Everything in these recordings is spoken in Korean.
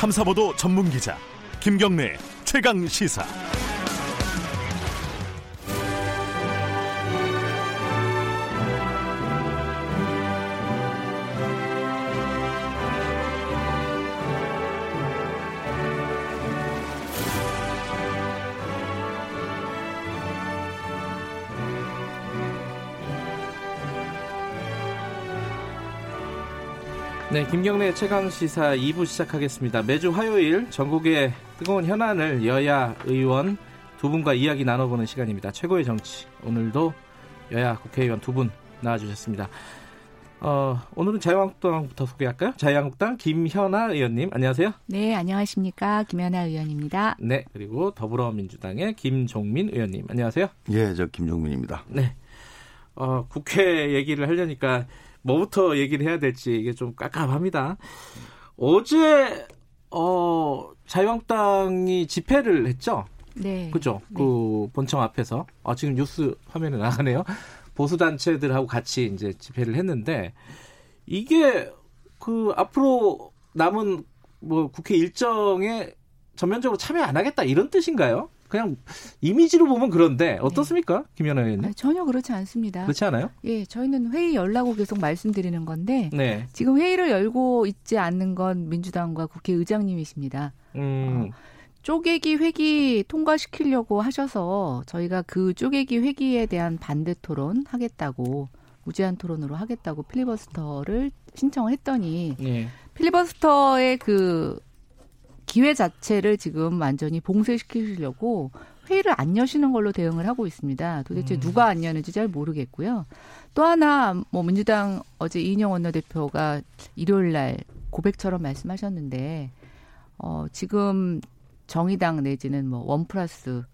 탐사보도 전문 기자 김경래 최강 시사. 네, 김경래 최강 시사 2부 시작하겠습니다. 매주 화요일 전국의 뜨거운 현안을 여야 의원 두 분과 이야기 나눠보는 시간입니다. 최고의 정치. 오늘도 여야 국회의원 두 분 나와주셨습니다. 어, 오늘은 자유한국당부터 소개할까요? 자유한국당 김현아 의원님, 안녕하세요. 네, 안녕하십니까. 김현아 의원입니다. 네, 그리고 더불어민주당의 김종민 의원님, 안녕하세요. 예, 저 김종민입니다. 네. 어, 국회 얘기를 하려니까 뭐부터 얘기를 해야 될지 이게 좀 깝깝합니다. 어제 어 자유한국당이 집회를 했죠. 네. 그죠? 네. 그 본청 앞에서 아 지금 뉴스 화면에 나가네요. 보수 단체들하고 같이 이제 집회를 했는데 이게 그 앞으로 남은 뭐 국회 일정에 전면적으로 참여 안 하겠다 이런 뜻인가요? 그냥 이미지로 보면 그런데 어떻습니까, 김연아 의원님? 아, 전혀 그렇지 않습니다. 그렇지 않아요? 예, 저희는 회의 열라고 계속 말씀드리는 건데 네. 지금 회의를 열고 있지 않는 건 민주당과 국회의장님이십니다. 음. 쪼개기 회기 통과시키려고 하셔서 저희가 그 쪼개기 회기에 대한 반대 토론 하겠다고 무제한 토론으로 하겠다고 필리버스터를 신청을 했더니 예. 필리버스터의 그 기회 자체를 지금 완전히 봉쇄시키려고 회의를 안 여시는 걸로 대응을 하고 있습니다. 도대체 음. 누가 안 여는지 잘 모르겠고요. 또 하나 뭐 민주당 어제 이인영 원내대표가 일요일 날 고백처럼 말씀하셨는데 어 지금 정의당 내지는 뭐원 플러스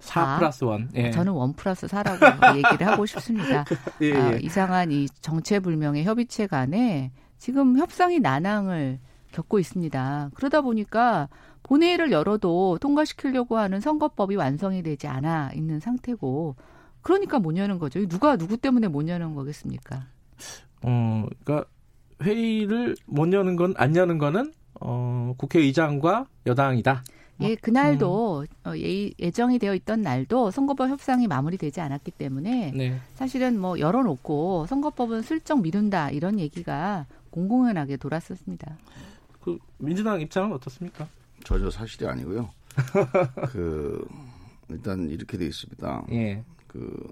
4 사? 플러스 1. 예. 저는 원 플러스 사라고 얘기를 하고 싶습니다. 예, 예. 아, 이상한 이 정체불명의 협의체 간에 지금 협상이 난항을 겪고 있습니다. 그러다 보니까 본회의를 열어도 통과시키려고 하는 선거법이 완성이 되지 않아 있는 상태고 그러니까 못 여는 거죠. 누가 누구 때문에 못 여는 거겠습니까? 어, 그러니까 회의를 못 여는 건 안 여는 거는 어, 국회의장과 여당이다. 예, 그날도 어, 예, 예정이 되어 있던 날도 선거법 협상이 마무리되지 않았기 때문에 네. 사실은 뭐 열어놓고 선거법은 슬쩍 미룬다 이런 얘기가 공공연하게 돌았었습니다. 그 민주당 입장은 어떻습니까? 전혀 사실이 아니고요. 그 일단 이렇게 돼 있습니다. 예. 그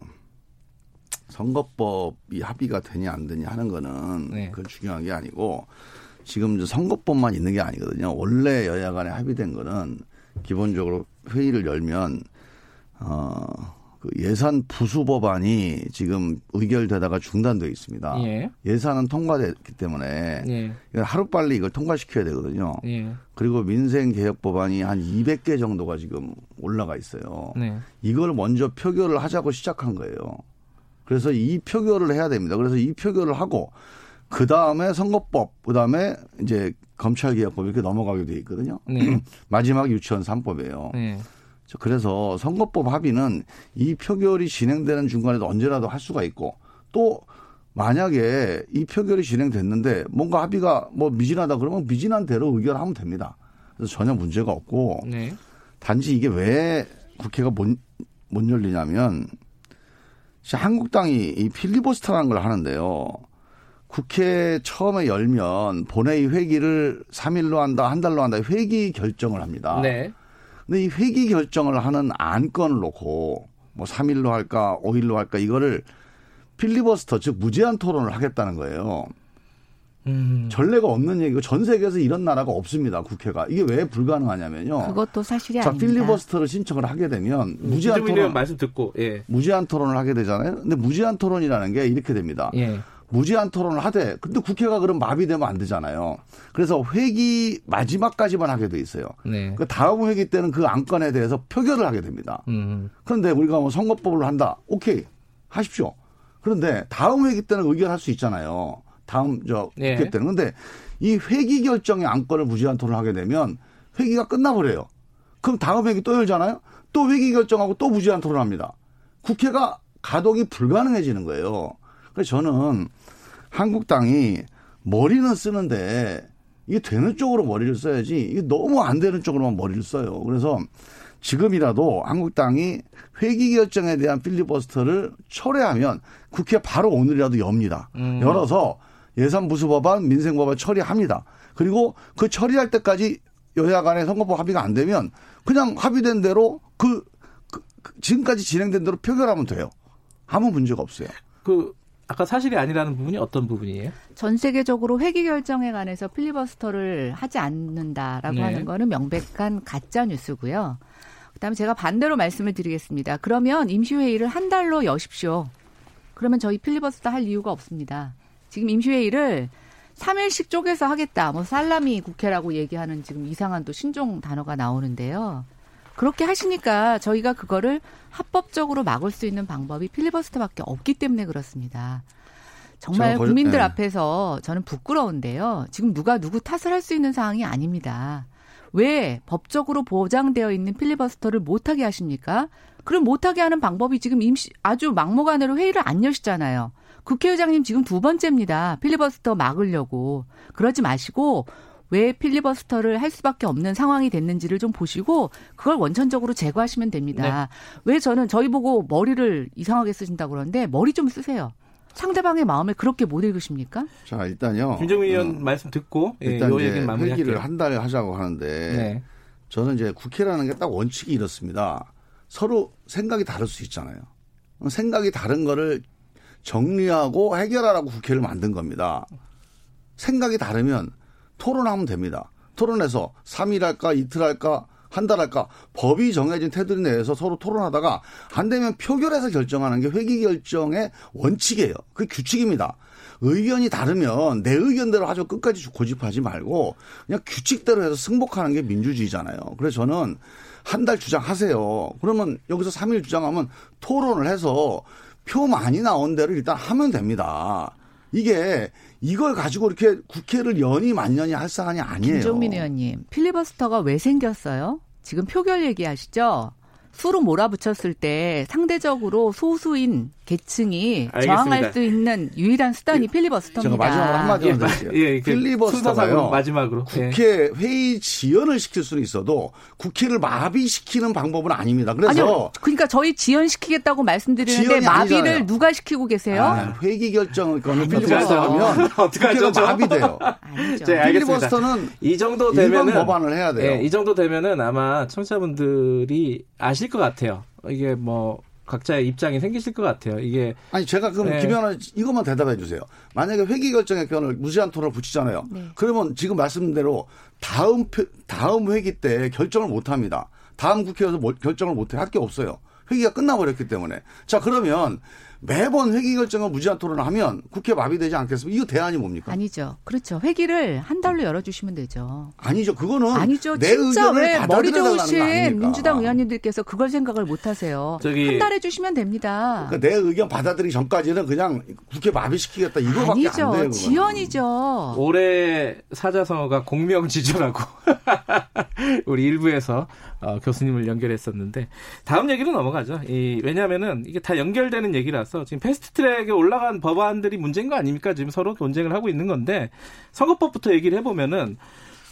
선거법이 합의가 되냐 안 되냐 하는 거는 네. 그건 중요한 게 아니고 지금 선거법만 있는 게 아니거든요. 원래 여야 간에 합의된 거는 기본적으로 회의를 열면 어, 그 예산 부수 법안이 지금 의결되다가 중단돼 있습니다. 예. 예산은 통과됐기 때문에 예. 하루빨리 이걸 통과시켜야 되거든요. 예. 그리고 민생 개혁 법안이 한 200개 정도가 지금 올라가 있어요. 네. 이걸 먼저 표결을 하자고 시작한 거예요. 그래서 이 표결을 해야 됩니다. 그래서 이 표결을 하고 그 다음에 선거법, 그 다음에 이제 검찰개혁법 이렇게 넘어가게 돼 있거든요. 네. 마지막 유치원 3법이에요. 네. 그래서 선거법 합의는 이 표결이 진행되는 중간에도 언제라도 할 수가 있고 또 만약에 이 표결이 진행됐는데 뭔가 합의가 뭐 미진하다 그러면 미진한 대로 의결하면 됩니다. 그래서 전혀 문제가 없고 네. 단지 이게 왜 국회가 못, 못 열리냐면 한국당이 이 필리버스터라는 걸 하는데요. 국회 처음에 열면 본회의 회기를 3일로 한다, 한 달로 한다, 회기 결정을 합니다. 네. 근데 이 회기 결정을 하는 안건을 놓고 뭐 3일로 할까, 5일로 할까 이거를 필리버스터 즉 무제한 토론을 하겠다는 거예요. 음. 전례가 없는 얘기고 전 세계에서 이런 나라가 없습니다. 국회가 이게 왜 불가능하냐면요. 그것도 사실이 자 아닙니다. 필리버스터를 신청을 하게 되면 무제한 의원 토론 말씀 듣고 예. 무제한 토론을 하게 되잖아요. 근데 무제한 토론이라는 게 이렇게 됩니다. 예. 무제한 토론을 하되 근데 국회가 그럼 마비되면 안 되잖아요. 그래서 회기 마지막까지만 하게 돼 있어요. 네. 그 다음 회기 때는 그 안건에 대해서 표결을 하게 됩니다. 음. 그런데 우리가 뭐 선거법을 한다. 오케이. 하십시오. 그런데 다음 회기 때는 의결할 수 있잖아요. 다음 저 예. 국회 때는. 근데 이 회기 결정의 안건을 무제한 토론을 하게 되면 회기가 끝나버려요. 그럼 다음 회기 또 열잖아요. 또 회기 결정하고 또 무제한 토론합니다. 국회가 가동이 불가능해지는 거예요. 그래서 저는 한국당이 머리는 쓰는데 이게 되는 쪽으로 머리를 써야지 이게 너무 안 되는 쪽으로만 머리를 써요. 그래서 지금이라도 한국당이 회기 결정에 대한 필리버스터를 철회하면 국회 바로 오늘이라도 엽니다. 음. 열어서 예산 부수 법안, 민생 법안 처리합니다. 그리고 그 처리할 때까지 여야 간의 선거법 합의가 안 되면 그냥 합의된 대로 그, 그, 그 지금까지 진행된 대로 표결하면 돼요. 아무 문제가 없어요. 그 아까 사실이 아니라는 부분이 어떤 부분이에요? 전 세계적으로 회기 결정에 관해서 필리버스터를 하지 않는다라고 네. 하는 거는 명백한 가짜 뉴스고요. 그다음에 제가 반대로 말씀을 드리겠습니다. 그러면 임시회의를 한 달로 여십시오. 그러면 저희 필리버스터 할 이유가 없습니다. 지금 임시회의를 3일씩 쪼개서 하겠다. 뭐 살라미 국회라고 얘기하는 지금 이상한 또 신종 단어가 나오는데요. 그렇게 하시니까 저희가 그거를 합법적으로 막을 수 있는 방법이 필리버스터밖에 없기 때문에 그렇습니다. 정말 걸- 국민들 네. 앞에서 저는 부끄러운데요. 지금 누가 누구 탓을 할 수 있는 상황이 아닙니다. 왜 법적으로 보장되어 있는 필리버스터를 못하게 하십니까? 그럼 못하게 하는 방법이 지금 임시 아주 막무가내로 회의를 안 여시잖아요. 국회의장님 지금 두 번째입니다. 필리버스터 막으려고. 그러지 마시고 왜 필리버스터를 할 수밖에 없는 상황이 됐는지를 좀 보시고 그걸 원천적으로 제거하시면 됩니다. 왜 저는 저희 보고 머리를 이상하게 쓰신다고 그러는데 머리 좀 쓰세요. 상대방의 마음을 그렇게 못 읽으십니까? 자, 일단요. 김정민 의원 음, 말씀 듣고 예, 일단 요 이제. 회기를 한 달에 하자고 하는데 네. 저는 이제 국회라는 게 딱 원칙이 이렇습니다. 서로 생각이 다를 수 있잖아요. 생각이 다른 거를 정리하고 해결하라고 국회를 만든 겁니다. 생각이 다르면 토론하면 됩니다. 토론해서 3일 할까, 이틀 할까, 한 달 할까, 법이 정해진 테두리 내에서 서로 토론하다가 안 되면 표결해서 결정하는 게 회기 결정의 원칙이에요. 그 규칙입니다. 의견이 다르면 내 의견대로 하죠. 끝까지 고집하지 말고 그냥 규칙대로 해서 승복하는 게 민주주의잖아요. 그래서 저는 한 달 주장하세요. 그러면 여기서 3일 주장하면 토론을 해서 표 많이 나온 대로 일단 하면 됩니다. 이게 이걸 가지고 이렇게 국회를 연이 만년이 할 사안이 아니에요. 김종민 의원님, 필리버스터가 왜 생겼어요? 지금 표결 얘기하시죠? 수로 몰아붙였을 때 상대적으로 소수인 계층이 알겠습니다. 저항할 수 있는 유일한 수단이 필리버스터입니다. 제가 마지막으로 한마디만 더 할게요. 예, 그 순서상으로 필리버스터가요. 마지막으로 예. 국회 회의 지연을 시킬 수는 있어도 국회를 마비시키는 방법은 아닙니다. 그래서 아니요. 그러니까 저희 지연시키겠다고 말씀드리는데 마비를 아니잖아요. 누가 시키고 계세요? 아, 회기. 필리버스터하면 어떡하죠, 국회가 저? 마비돼요. 네, 알겠습니다. 필리버스터는 이 정도 되면은 법안을 해야 돼요. 예, 이 정도 되면은 아마 청취자분들이 아실 것 같아요. 이게 뭐 각자의 입장이 생기실 것 같아요. 이게 아니 제가 그럼 네. 김현아 이것만 대답해 주세요. 만약에 회기 결정의 견을 무제한 토론을 붙이잖아요. 네. 그러면 지금 말씀대로 다음 표- 다음 회기 때 결정을 못 합니다. 다음 국회에서 뭐- 결정을 못 해. 할 게 없어요. 회기가 끝나버렸기 때문에. 자 그러면 매번 회기 결정을 무제한 토론을 하면 국회 마비되지 않겠습니까? 이거 대안이 뭡니까? 아니죠. 그렇죠. 회기를 한 달로 열어주시면 되죠. 아니죠. 그거는 아니죠. 내 진짜 의견을 왜 머리 좋으신? 민주당 의원님들께서 그걸 생각을 못 하세요. 저기- 한달 해주시면 됩니다. 그러니까 내 의견 받아들이기 전까지는 그냥 국회 마비시키겠다 이거밖에 안 돼요. 아니죠. 그거는. 지연이죠. 올해 사자성어가 공명지주라고 우리 일부에서 어, 교수님을 연결했었는데 다음 얘기로 넘어가죠. 이, 왜냐하면은 이게 다 연결되는 얘기라서 지금 패스트트랙에 올라간 법안들이 문제인 거 아닙니까? 지금 서로 논쟁을 하고 있는 건데 선거법부터 얘기를 해보면은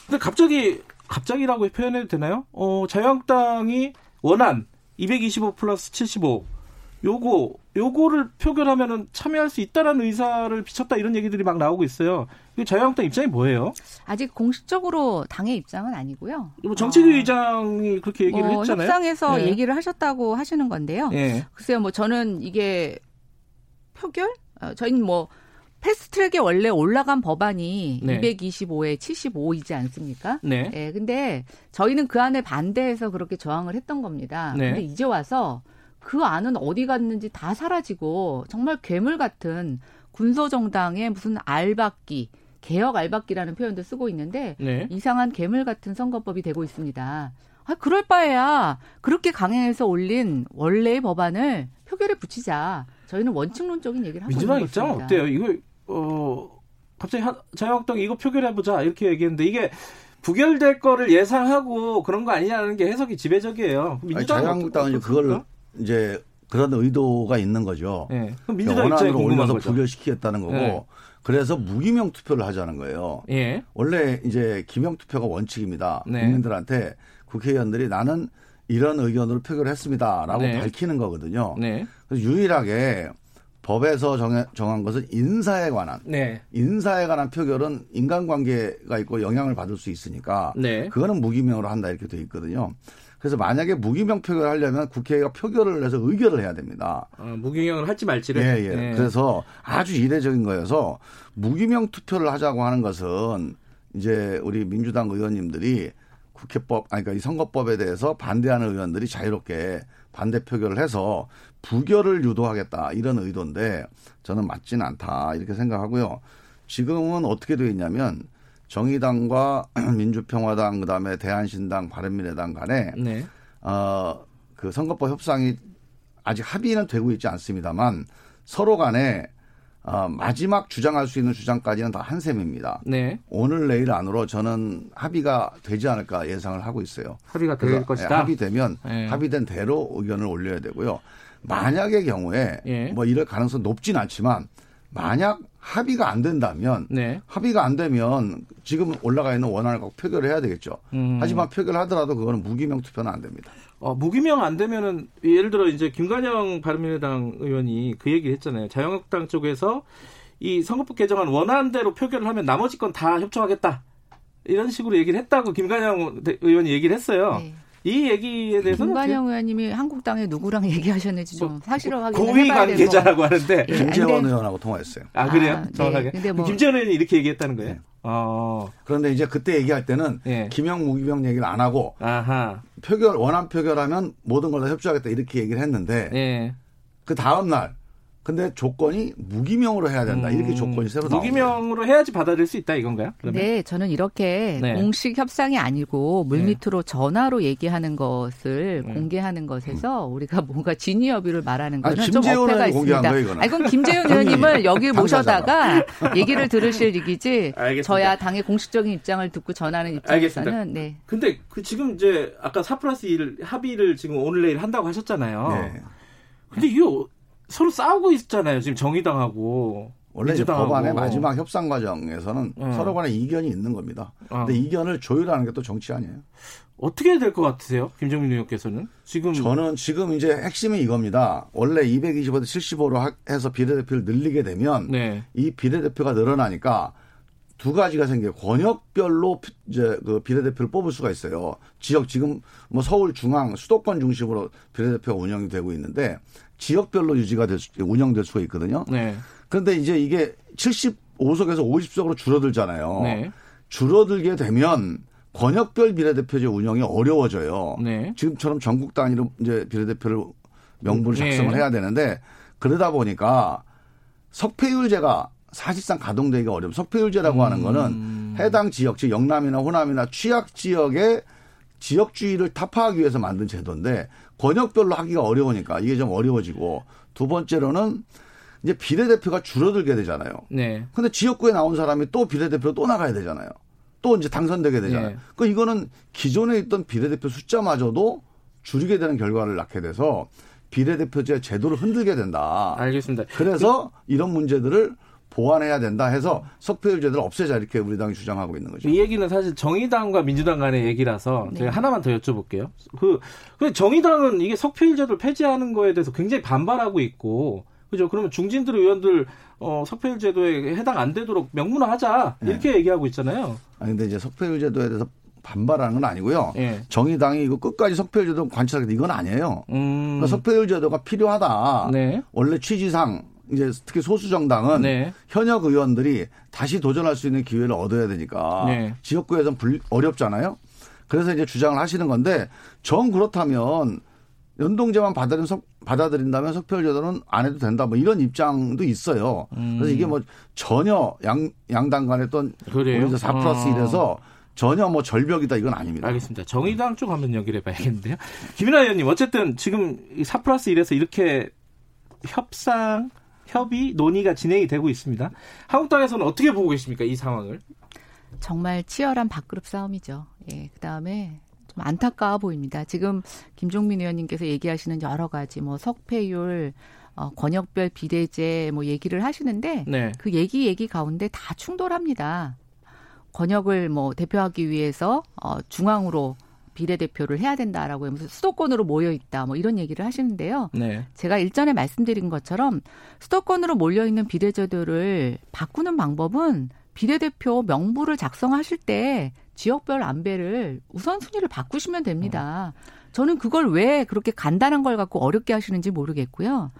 근데 갑자기 갑자기라고 표현해도 되나요? 어, 자유한국당이 원안 225 플러스 75 요거 요거를 표결하면은 참여할 수 있다라는 의사를 비쳤다 이런 얘기들이 막 나오고 있어요. 이 자유한국당 입장이 뭐예요? 아직 공식적으로 당의 입장은 아니고요. 뭐 정책위 의장이 그렇게 얘기를 어, 했잖아요. 협상에서 예. 얘기를 하셨다고 하시는 건데요. 예. 글쎄요, 뭐 저는 이게 표결? 어, 저희는 뭐 패스트트랙에 원래 올라간 법안이 네. 225에 75이지 않습니까? 네. 예, 근데 저희는 그 안에 반대해서 그렇게 저항을 했던 겁니다. 네. 근데 이제 와서 그 안은 어디 갔는지 다 사라지고 정말 괴물 같은 군소 정당의 무슨 알박기, 개혁 알박기라는 표현도 쓰고 있는데 네. 이상한 괴물 같은 선거법이 되고 있습니다. 아, 그럴 바에야 그렇게 강행해서 올린 원래의 법안을 표결에 붙이자. 저희는 원칙론적인 얘기를 하고 민주당 있는 입장은 것입니다. 어때요? 이거 어 갑자기 하- 자유한국당이 이거 표결해 보자 이렇게 얘기했는데 이게 부결될 거를 예상하고 그런 거 아니냐는 게 해석이 지배적이에요. 아니, 민주당은 자유한국당은? 그걸 이제 그런 의도가 있는 거죠. 예. 그럼 그러니까 민주당 입장이 원안으로 올려서 거죠. 부결시키겠다는 거고 네. 그래서 무기명 투표를 하자는 거예요. 예. 원래 이제 기명 투표가 원칙입니다. 네. 국민들한테 국회의원들이 나는 이런 의견으로 표결을 했습니다라고 네. 밝히는 거거든요. 네. 그래서 유일하게 법에서 정해, 정한 것은 인사에 관한 네. 인사에 관한 표결은 인간관계가 있고 영향을 받을 수 있으니까 네. 그거는 무기명으로 한다 이렇게 돼 있거든요. 그래서 만약에 무기명 표결을 하려면 국회가 표결을 해서 의결을 해야 됩니다. 어, 무경영을 할지 말지를. 예, 예. 네. 그래서 아주 이례적인 거여서 무기명 투표를 하자고 하는 것은 이제 우리 민주당 의원님들이 국회법, 아니, 그러니까 이 선거법에 대해서 반대하는 의원들이 자유롭게 반대 표결을 해서 부결을 유도하겠다 이런 의도인데 저는 맞지는 않다 이렇게 생각하고요. 지금은 어떻게 되어 있냐면 정의당과 민주평화당 그다음에 대한신당 바른미래당 간에 네. 어, 그 선거법 협상이 아직 합의는 되고 있지 않습니다만 서로 간에 어, 마지막 주장할 수 있는 주장까지는 다 한 셈입니다. 네. 오늘 내일 안으로 저는 합의가 되지 않을까 예상을 하고 있어요. 합의가 될 그래서 것이다. 합의되면 네. 합의된 대로 의견을 올려야 되고요. 만약의 경우에 예. 뭐 이럴 가능성 높진 않지만 만약 합의가 안 된다면 네. 합의가 안 되면 지금 올라가 있는 원안을 갖고 표결을 해야 되겠죠. 음. 하지만 표결하더라도 그거는 무기명 투표는 안 됩니다. 어, 무기명 안 되면은 예를 들어 이제 김관영 바른미래당 의원이 그 얘기를 했잖아요. 자유한국당 쪽에서 이 선거법 개정안 원안대로 표결을 하면 나머지 건 다 협조하겠다. 이런 식으로 얘기를 했다고 김관영 대- 의원이 얘기를 했어요. 네. 이 얘기에 대해서는 김관영 의원님이 한국당에 누구랑 얘기하셨는지 좀 사실을 어떻게- 확인을 고위 관계자라고 하는데 예, 김재원 의원하고 통화했어요. 아 그래요? 아, 네. 정확하게. 근데 뭐- 김재원 의원이 이렇게 얘기했다는 거예요. 네. 어, 그런데 이제 그때 얘기할 때는 예. 김영 무기명 얘기를 안 하고 아하, 표결 원안 표결하면 모든 걸 다 협조하겠다 이렇게 얘기를 했는데 예. 그 다음 날 근데 조건이 무기명으로 해야 된다 이렇게 음, 조건이 새로 나온 거예요. 무기명으로 해야지 받아들일 수 있다 이건가요? 그러면? 네, 저는 이렇게 네. 공식 협상이 아니고 물밑으로 전화로 얘기하는 것을 음. 공개하는 것에서 우리가 뭔가 진위협의를 말하는 아니, 거는 좀 김재원 어폐가 있습니다. 거예요, 이거는. 아니, 그건 김재훈 의원님을 여기. 모셔다가 얘기를 들으실 얘기지. 알겠습니다. 저야 당의 공식적인 입장을 듣고 전하는 입장에서는 알겠습니다. 네. 근데 그 지금 이제 아까 4 플러스 1 합의를 지금 오늘 내일 한다고 하셨잖아요. 네. 근데 이거 서로 싸우고 있잖아요. 지금 정의당하고 원래 이제. 법안의 마지막 협상 과정에서는 음. 서로 간에 이견이 있는 겁니다. 어. 근데 이견을 조율하는 게 또 정치 아니에요. 어떻게 될 것 같으세요? 김정민 의원께서는 지금 저는 지금 이제 핵심이 이겁니다. 원래 225대 75로 해서 비례대표를 늘리게 되면 네. 이 비례대표가 늘어나니까 두 가지가 생겨요. 권역별로 피- 이제 그 비례대표를 뽑을 수가 있어요. 지역 지금 뭐 서울 중앙 수도권 중심으로 비례대표가 운영이 되고 있는데 지역별로 유지가 될 수, 운영될 수가 있거든요. 네. 그런데 이제 이게 75석에서 50석으로 줄어들잖아요. 네. 줄어들게 되면 권역별 비례대표제 운영이 어려워져요. 네. 지금처럼 전국 단위로 이제 비례대표를 명부를 네. 작성을 해야 되는데 그러다 보니까 석패율제가 사실상 가동되기가 어려워. 석패율제라고 하는 음. 거는 해당 지역, 즉 영남이나 호남이나 취약 지역의 지역주의를 타파하기 위해서 만든 제도인데 권역별로 하기가 어려우니까 이게 좀 어려워지고 두 번째로는 이제 비례대표가 줄어들게 되잖아요. 네. 근데 지역구에 나온 사람이 또 비례대표로 또 나가야 되잖아요. 또 이제 당선되게 되잖아요. 네. 그 이거는 기존에 있던 비례대표 숫자마저도 줄이게 되는 결과를 낳게 돼서 비례대표제 제도를 흔들게 된다. 알겠습니다. 그래서 이런 문제들을 보완해야 된다 해서 석패율제도를 없애자 이렇게 우리 당이 주장하고 있는 거죠. 이 얘기는 사실 정의당과 민주당 간의 얘기라서 네. 제가 하나만 더 여쭤볼게요. 그, 그 정의당은 이게 석패율제도를 폐지하는 거에 대해서 굉장히 반발하고 있고, 그죠? 그러면 중진들 의원들 어, 석패율제도에 해당 안 되도록 명문화하자 네. 이렇게 얘기하고 있잖아요. 아니 근데 이제 석패율제도에 대해서 반발하는 건 아니고요. 예. 정의당이 이거 끝까지 석패율제도 관찰하겠다 이건 아니에요. 음. 그러니까 석패율제도가 필요하다. 네. 원래 취지상 이제 특히 소수 정당은 네. 현역 의원들이 다시 도전할 수 있는 기회를 얻어야 되니까 네. 지역구에서는 불- 어렵잖아요. 그래서 이제 주장을 하시는 건데 정 그렇다면 연동제만 받아들인 석- 받아들인다면 석패율 제도는 안 해도 된다. 뭐 이런 입장도 있어요. 그래서 이게 뭐 전혀 양 양당 간의 어떤 그래요? 우리 4 플러스 어. 1에서 전혀 뭐 절벽이다 이건 아닙니다. 알겠습니다. 정의당 쪽 한번 연결해 봐야겠는데요. 김인하 의원님, 어쨌든 지금 4 플러스 1에서 이렇게 협상, 협의, 논의가 진행이 되고 있습니다. 한국당에서는 어떻게 보고 계십니까? 이 상황을. 정말 치열한 밥그릇 싸움이죠. 예, 그 다음에 좀 안타까워 보입니다. 지금 김종민 의원님께서 얘기하시는 여러 가지 뭐 석패율, 어, 권역별 비례제 뭐 얘기를 하시는데 네. 그 얘기 얘기 가운데 다 충돌합니다. 권역을 뭐 대표하기 위해서 어, 중앙으로 비례대표를 해야 된다라고 하면서 수도권으로 모여 있다 뭐 이런 얘기를 하시는데요. 네. 제가 일전에 말씀드린 것처럼 수도권으로 몰려 있는 비례제도를 바꾸는 방법은 비례대표 명부를 작성하실 때 지역별 안배를 우선순위를 바꾸시면 됩니다. 저는 그걸 왜 그렇게 간단한 걸 갖고 어렵게 하시는지 모르겠고요.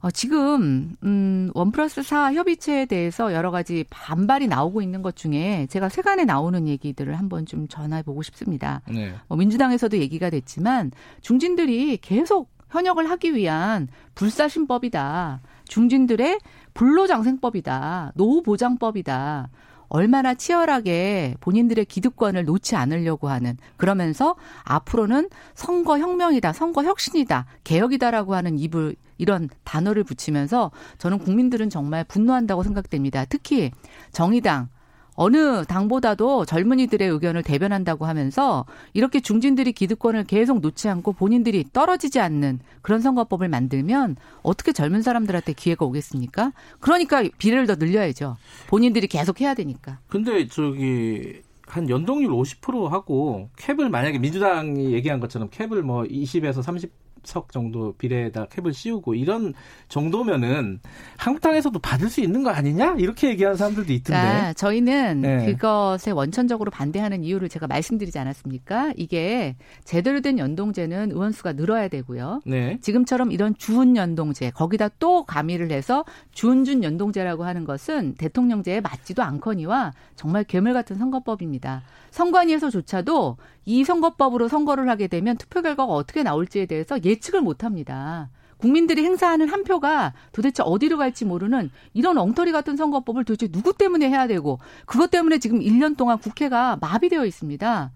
어, 지금 음, 원 플러스 사 협의체에 대해서 여러 가지 반발이 나오고 있는 것 중에 제가 세간에 나오는 얘기들을 한번 좀 전해 보고 싶습니다. 네. 뭐 민주당에서도 얘기가 됐지만 중진들이 계속 현역을 하기 위한 불사신법이다. 중진들의 불로장생법이다. 노후보장법이다. 얼마나 치열하게 본인들의 기득권을 놓지 않으려고 하는 그러면서 앞으로는 선거 혁명이다, 선거 혁신이다, 개혁이다라고 하는 입을 이런 단어를 붙이면서 저는 국민들은 정말 분노한다고 생각됩니다. 특히 정의당 어느 당보다도 젊은이들의 의견을 대변한다고 하면서 이렇게 중진들이 기득권을 계속 놓지 않고 본인들이 떨어지지 않는 그런 선거법을 만들면 어떻게 젊은 사람들한테 기회가 오겠습니까? 그러니까 비례를 더 늘려야죠. 본인들이 계속 해야 되니까. 근데 저기 한 연동률 50% 하고 캡을 만약에 민주당이 얘기한 것처럼 캡을 뭐 20에서 30 석 정도 비례에다 캡을 씌우고 이런 정도면은 한국당에서도 받을 수 있는 거 아니냐 이렇게 얘기하는 사람들도 있던데. 그러니까 저희는 네. 그것에 원천적으로 반대하는 이유를 제가 말씀드리지 않았습니까? 이게 제대로 된 연동제는 의원수가 늘어야 되고요. 네. 지금처럼 이런 주은 연동제 거기다 또 가미를 해서 주은준 연동제라고 하는 것은 대통령제에 맞지도 않거니와 정말 괴물 같은 선거법입니다. 선관위에서조차도 이 선거법으로 선거를 하게 되면 투표 결과가 어떻게 나올지에 대해서 예측을 못 합니다. 국민들이 행사하는 한 표가 도대체 어디로 갈지 모르는 이런 엉터리 같은 선거법을 도대체 누구 때문에 해야 되고 그것 때문에 지금 1년 동안 국회가 마비되어 있습니다.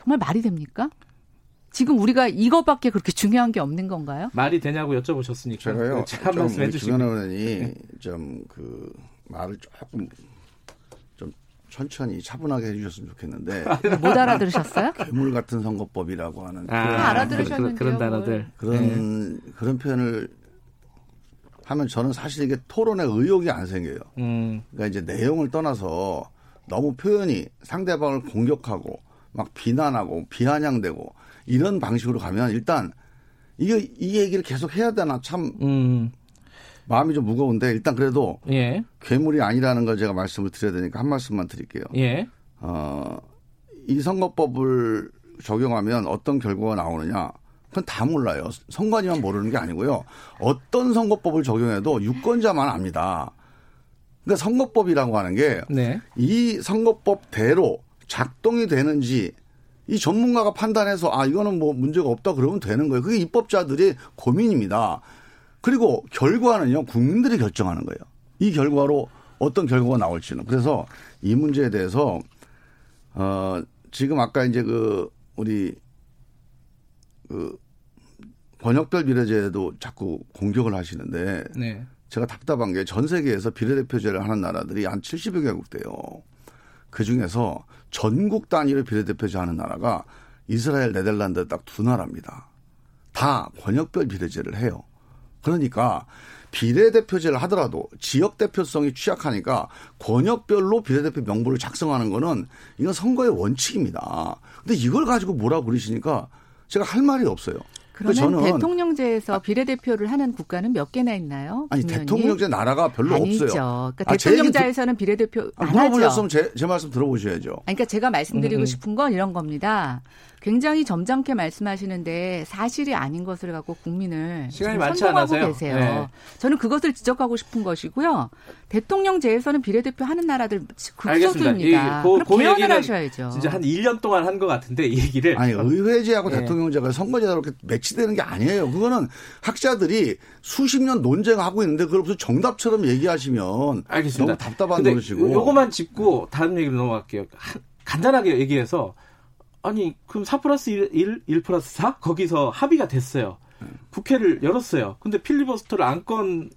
정말 말이 됩니까? 지금 우리가 이것밖에 그렇게 중요한 게 없는 건가요? 말이 되냐고 여쭤보셨으니까 제가요. 한 말씀 좀 해주시고. 김현우 의원이 좀 그 말을 조금 좀 천천히 차분하게 해주셨으면 좋겠는데 못 알아들으셨어요? 괴물 같은 선거법이라고 하는 아, 그런, 알아들으셨는데요, 그런. 단어들. 그런 그런 표현을 하면 저는 사실 이게 토론에 의욕이 안 생겨요. 음, 그러니까 이제 내용을 떠나서 너무 표현이 상대방을 공격하고 막 비난하고 비아냥대고 이런 방식으로 가면 일단 이게 이 얘기를 계속 해야 되나 참 음, 마음이 좀 무거운데 일단 그래도 예, 괴물이 아니라는 걸 제가 말씀을 드려야 되니까 한 말씀만 드릴게요. 예, 어, 이 선거법을 적용하면 어떤 결과가 나오느냐? 그건 다 몰라요. 선관위만 모르는 게 아니고요. 어떤 선거법을 적용해도 유권자만 압니다. 그러니까 선거법이라고 하는 게 네, 이 선거법대로 작동이 되는지 이 전문가가 판단해서 아 이거는 뭐 문제가 없다 그러면 되는 거예요. 그게 입법자들의 고민입니다. 그리고 결과는요 국민들이 결정하는 거예요. 이 결과로 어떤 결과가 나올지는 그래서 이 문제에 대해서 어 지금 아까 이제 그 우리 그 번역별 비례제도 자꾸 공격을 하시는데 네, 제가 답답한 게 전 세계에서 비례대표제를 하는 나라들이 한 70여 개국 돼요. 그 중에서 전국 단위로 비례대표제 하는 나라가 이스라엘, 네덜란드 딱 두 나라입니다. 다 권역별 비례제를 해요. 그러니까 비례대표제를 하더라도 지역 대표성이 취약하니까 권역별로 비례대표 명부를 작성하는 거는 이건 선거의 원칙입니다. 근데 이걸 가지고 뭐라 그러시니까 제가 할 말이 없어요. 그러면 저는 대통령제에서 비례대표를 하는 국가는 몇 개나 있나요? 아니? 대통령제 나라가 별로 아니죠. 없어요. 그러니까 아, 대통령자에서는 비례대표 아, 안 하죠. 물어보셨으면 제, 제 말씀 들어보셔야죠. 아니, 그러니까 제가 말씀드리고 음. 싶은 건 이런 겁니다. 굉장히 점잖게 말씀하시는데 사실이 아닌 것을 갖고 국민을 시간이 많지 선동하고 않아서요. 계세요. 네. 저는 그것을 지적하고 싶은 것이고요. 대통령제에서는 비례대표 하는 나라들. 극소수입니다. 이 고- 그럼 그 개헌을 얘기는 하셔야죠. 진짜 한 1년 동안 한 것 같은데 이 얘기를 아니 의회제하고 네. 대통령제가 선거제로 이렇게 매치되는 게 아니에요. 그거는 학자들이 수십 년 논쟁하고 있는데 그걸 무슨 정답처럼 얘기하시면 알겠습니다. 너무 답답한 노릇이고. 요거만 짚고 다른 얘기로 넘어갈게요. 한- 간단하게 얘기해서 아니 그럼 4 플러스 1, 1, 1 플러스 4 거기서 합의가 됐어요. 국회를 열었어요. 근데 필리버스터를 안건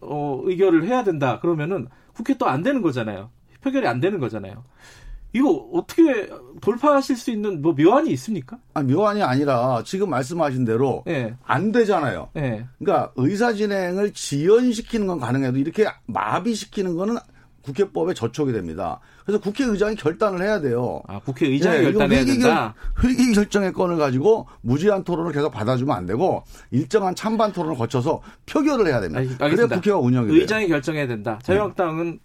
어, 의결을 해야 된다. 그러면은 국회 또 안 되는 거잖아요. 표결이 안 되는 거잖아요. 이거 어떻게 돌파하실 수 있는 뭐 묘안이 있습니까? 아, 묘안이 아니라 지금 말씀하신 대로 예. 안 되잖아요. 예. 그러니까 의사 진행을 지연시키는 건 가능해도 이렇게 마비시키는 거는 국회법에 저촉이 됩니다. 그래서 국회의장이 결단을 해야 돼요. 아, 국회의장이 예, 이거 결단해야 회기 된다. 결, 회기 결정의 건을 가지고 무제한 토론을 계속 받아주면 안 되고 일정한 찬반 토론을 거쳐서 표결을 해야 됩니다. 알- 그래야 알겠습니다. 국회가 운영이 돼요. 의장이 결정해야 된다. 자유한국당은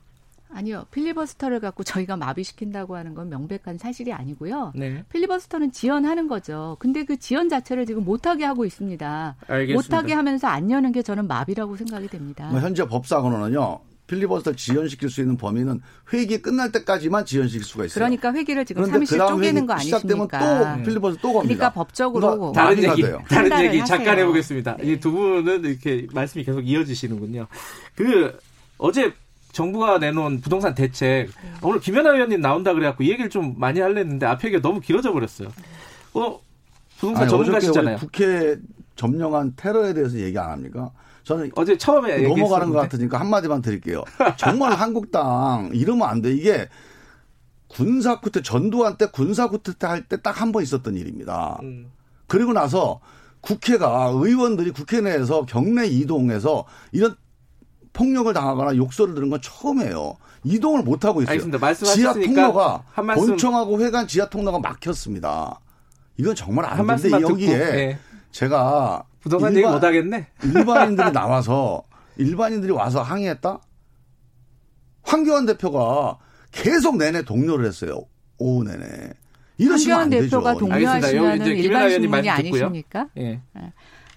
아니요. 필리버스터를 갖고 저희가 마비시킨다고 하는 건 명백한 사실이 아니고요. 네. 필리버스터는 지연하는 거죠. 근데 그 지연 자체를 지금 못하게 하고 있습니다. 알겠습니다. 못하게 하면서 안 여는 게 저는 마비라고 생각이 됩니다. 뭐 현재 법상으로는요. 필리버스터 지연시킬 수 있는 범위는 회기 끝날 때까지만 지연시킬 수가 있어요. 그러니까 회기를 지금 그런데 30일 그다음 쪼개는 회기 거 시작되면 아니십니까? 또 필리버스터 또 겁니다. 그러니까 법적으로 그러니까 다른 얘기, 돼요. 다른 얘기 잠깐 하세요. 해보겠습니다. 이두 분은 이렇게 말씀이 계속 이어지시는군요. 그 어제 정부가 내놓은 부동산 대책 오늘 김연아 의원님 나온다 그래갖고 이 얘기를 좀 많이 하려는데 앞에 얘기가 너무 길어져 버렸어요. 어 부동산 아니, 전문가시잖아요. 국회 점령한 테러에 대해서 얘기 안 합니까? 저는 어제 처음에 넘어가는 것 얘기했었는데. 같으니까 한마디만 드릴게요. 정말 한국당 이러면 안 돼. 이게 군사쿠데 전두환 때 군사쿠데 할때 딱 한 번 있었던 일입니다. 음. 그리고 나서 국회가 의원들이 국회 내에서 경내 이동해서 이런 폭력을 당하거나 욕설을 들은 건 처음이에요. 이동을 못 하고 있어요. 지하 통로가 한 말씀- 본청하고 회관 지하 통로가 막혔습니다. 이건 정말 안 말씀만 여기에 예. 제가 부동산 얘기 일반- 못 하겠네. 일반인들이 나와서 일반인들이 와서 항의했다? 황교안 대표가 계속 내내 동료를 했어요. 오후 내내. 이러시면 황교안 안 되죠. 대표가 알겠습니다. 동료하시면 일반 의원님 신문이. 아니십니까? 예,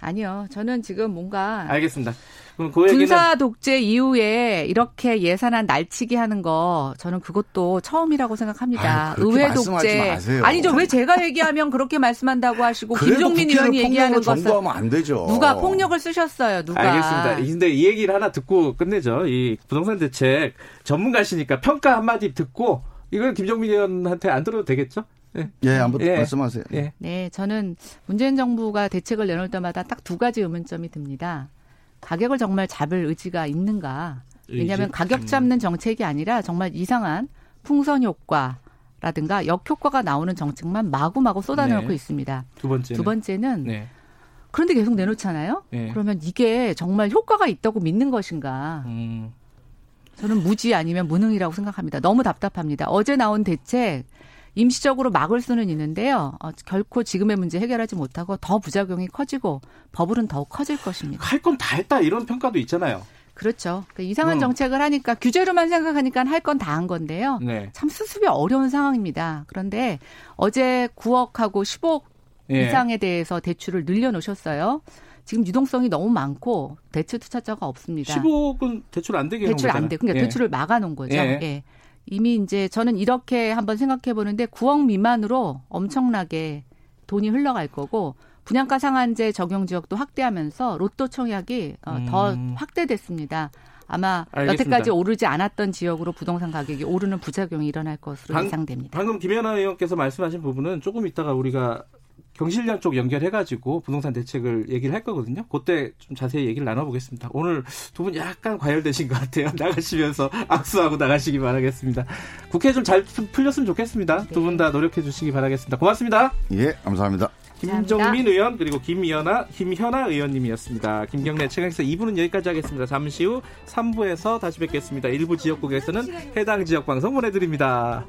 아니요. 저는 지금 뭔가 알겠습니다. 그럼 그 얘기는 군사 독재 이후에 이렇게 예산안 날치기 하는 거 저는 그것도 처음이라고 생각합니다. 아유, 의회 말씀하지 독재 마세요. 아니죠 왜 제가 얘기하면 그렇게 말씀한다고 하시고 김종민 의원이 얘기하는 것은 안 되죠. 누가 폭력을 쓰셨어요 누가 알겠습니다. 근데 이 얘기를 하나 듣고 끝내죠. 이 부동산 대책 전문가시니까 평가 한마디 듣고 이건 김정민 의원한테 안 들어도 되겠죠? 예. 예, 한번 예. 말씀하세요. 예. 네, 저는 문재인 정부가 대책을 내놓을 때마다 딱 두 가지 의문점이 듭니다. 가격을 정말 잡을 의지가 있는가? 왜냐하면 의지? 가격 음. 잡는 정책이 아니라 정말 이상한 풍선 효과 라든가 역효과가 나오는 정책만 마구마구 쏟아내놓고 네. 있습니다. 두 번째. 두 번째는 네. 그런데 계속 내놓잖아요. 네. 그러면 이게 정말 효과가 있다고 믿는 것인가? 음. 저는 무지 아니면 무능이라고 생각합니다. 너무 답답합니다. 어제 나온 대책 임시적으로 막을 수는 있는데요. 어, 결코 지금의 문제 해결하지 못하고 더 부작용이 커지고 버블은 더욱 커질 것입니다. 할 건 다 했다 이런 평가도 있잖아요. 그렇죠. 그러니까 이상한 음. 정책을 하니까 규제로만 생각하니까 할 건 다 한 건데요. 네. 참 수습이 어려운 상황입니다. 그런데 어제 9억하고 10억 예. 이상에 대해서 대출을 늘려놓으셨어요. 지금 유동성이 너무 많고 대출 투자자가 없습니다. 15억은 대출 안 되게 대출 한안 돼. 그러니까 예. 대출을 막아놓은 거죠. 예. 예. 이미 이제 저는 이렇게 한번 생각해 보는데 9억 미만으로 엄청나게 돈이 흘러갈 거고 분양가 상한제 적용 지역도 확대하면서 로또 청약이 어, 더 음. 확대됐습니다. 아마 알겠습니다. 여태까지 오르지 않았던 지역으로 부동산 가격이 오르는 부작용이 일어날 것으로 방- 예상됩니다. 방금 김연아 의원께서 말씀하신 부분은 조금 이따가 우리가 경실련 쪽 연결해가지고 부동산 대책을 얘기를 할 거거든요. 그때 좀 자세히 얘기를 나눠보겠습니다. 오늘 두 분 약간 과열되신 것 같아요. 나가시면서 악수하고 나가시기 바라겠습니다. 국회 좀 잘 풀렸으면 좋겠습니다. 두 분 다 노력해 주시기 바라겠습니다. 고맙습니다. 예, 감사합니다. 김정민 의원 그리고 김연아 김현아 의원님이었습니다. 김경래 최강에서 2부는 여기까지 하겠습니다. 잠시 후 3부에서 다시 뵙겠습니다. 일부 지역국에서는 해당 지역 방송 보내드립니다.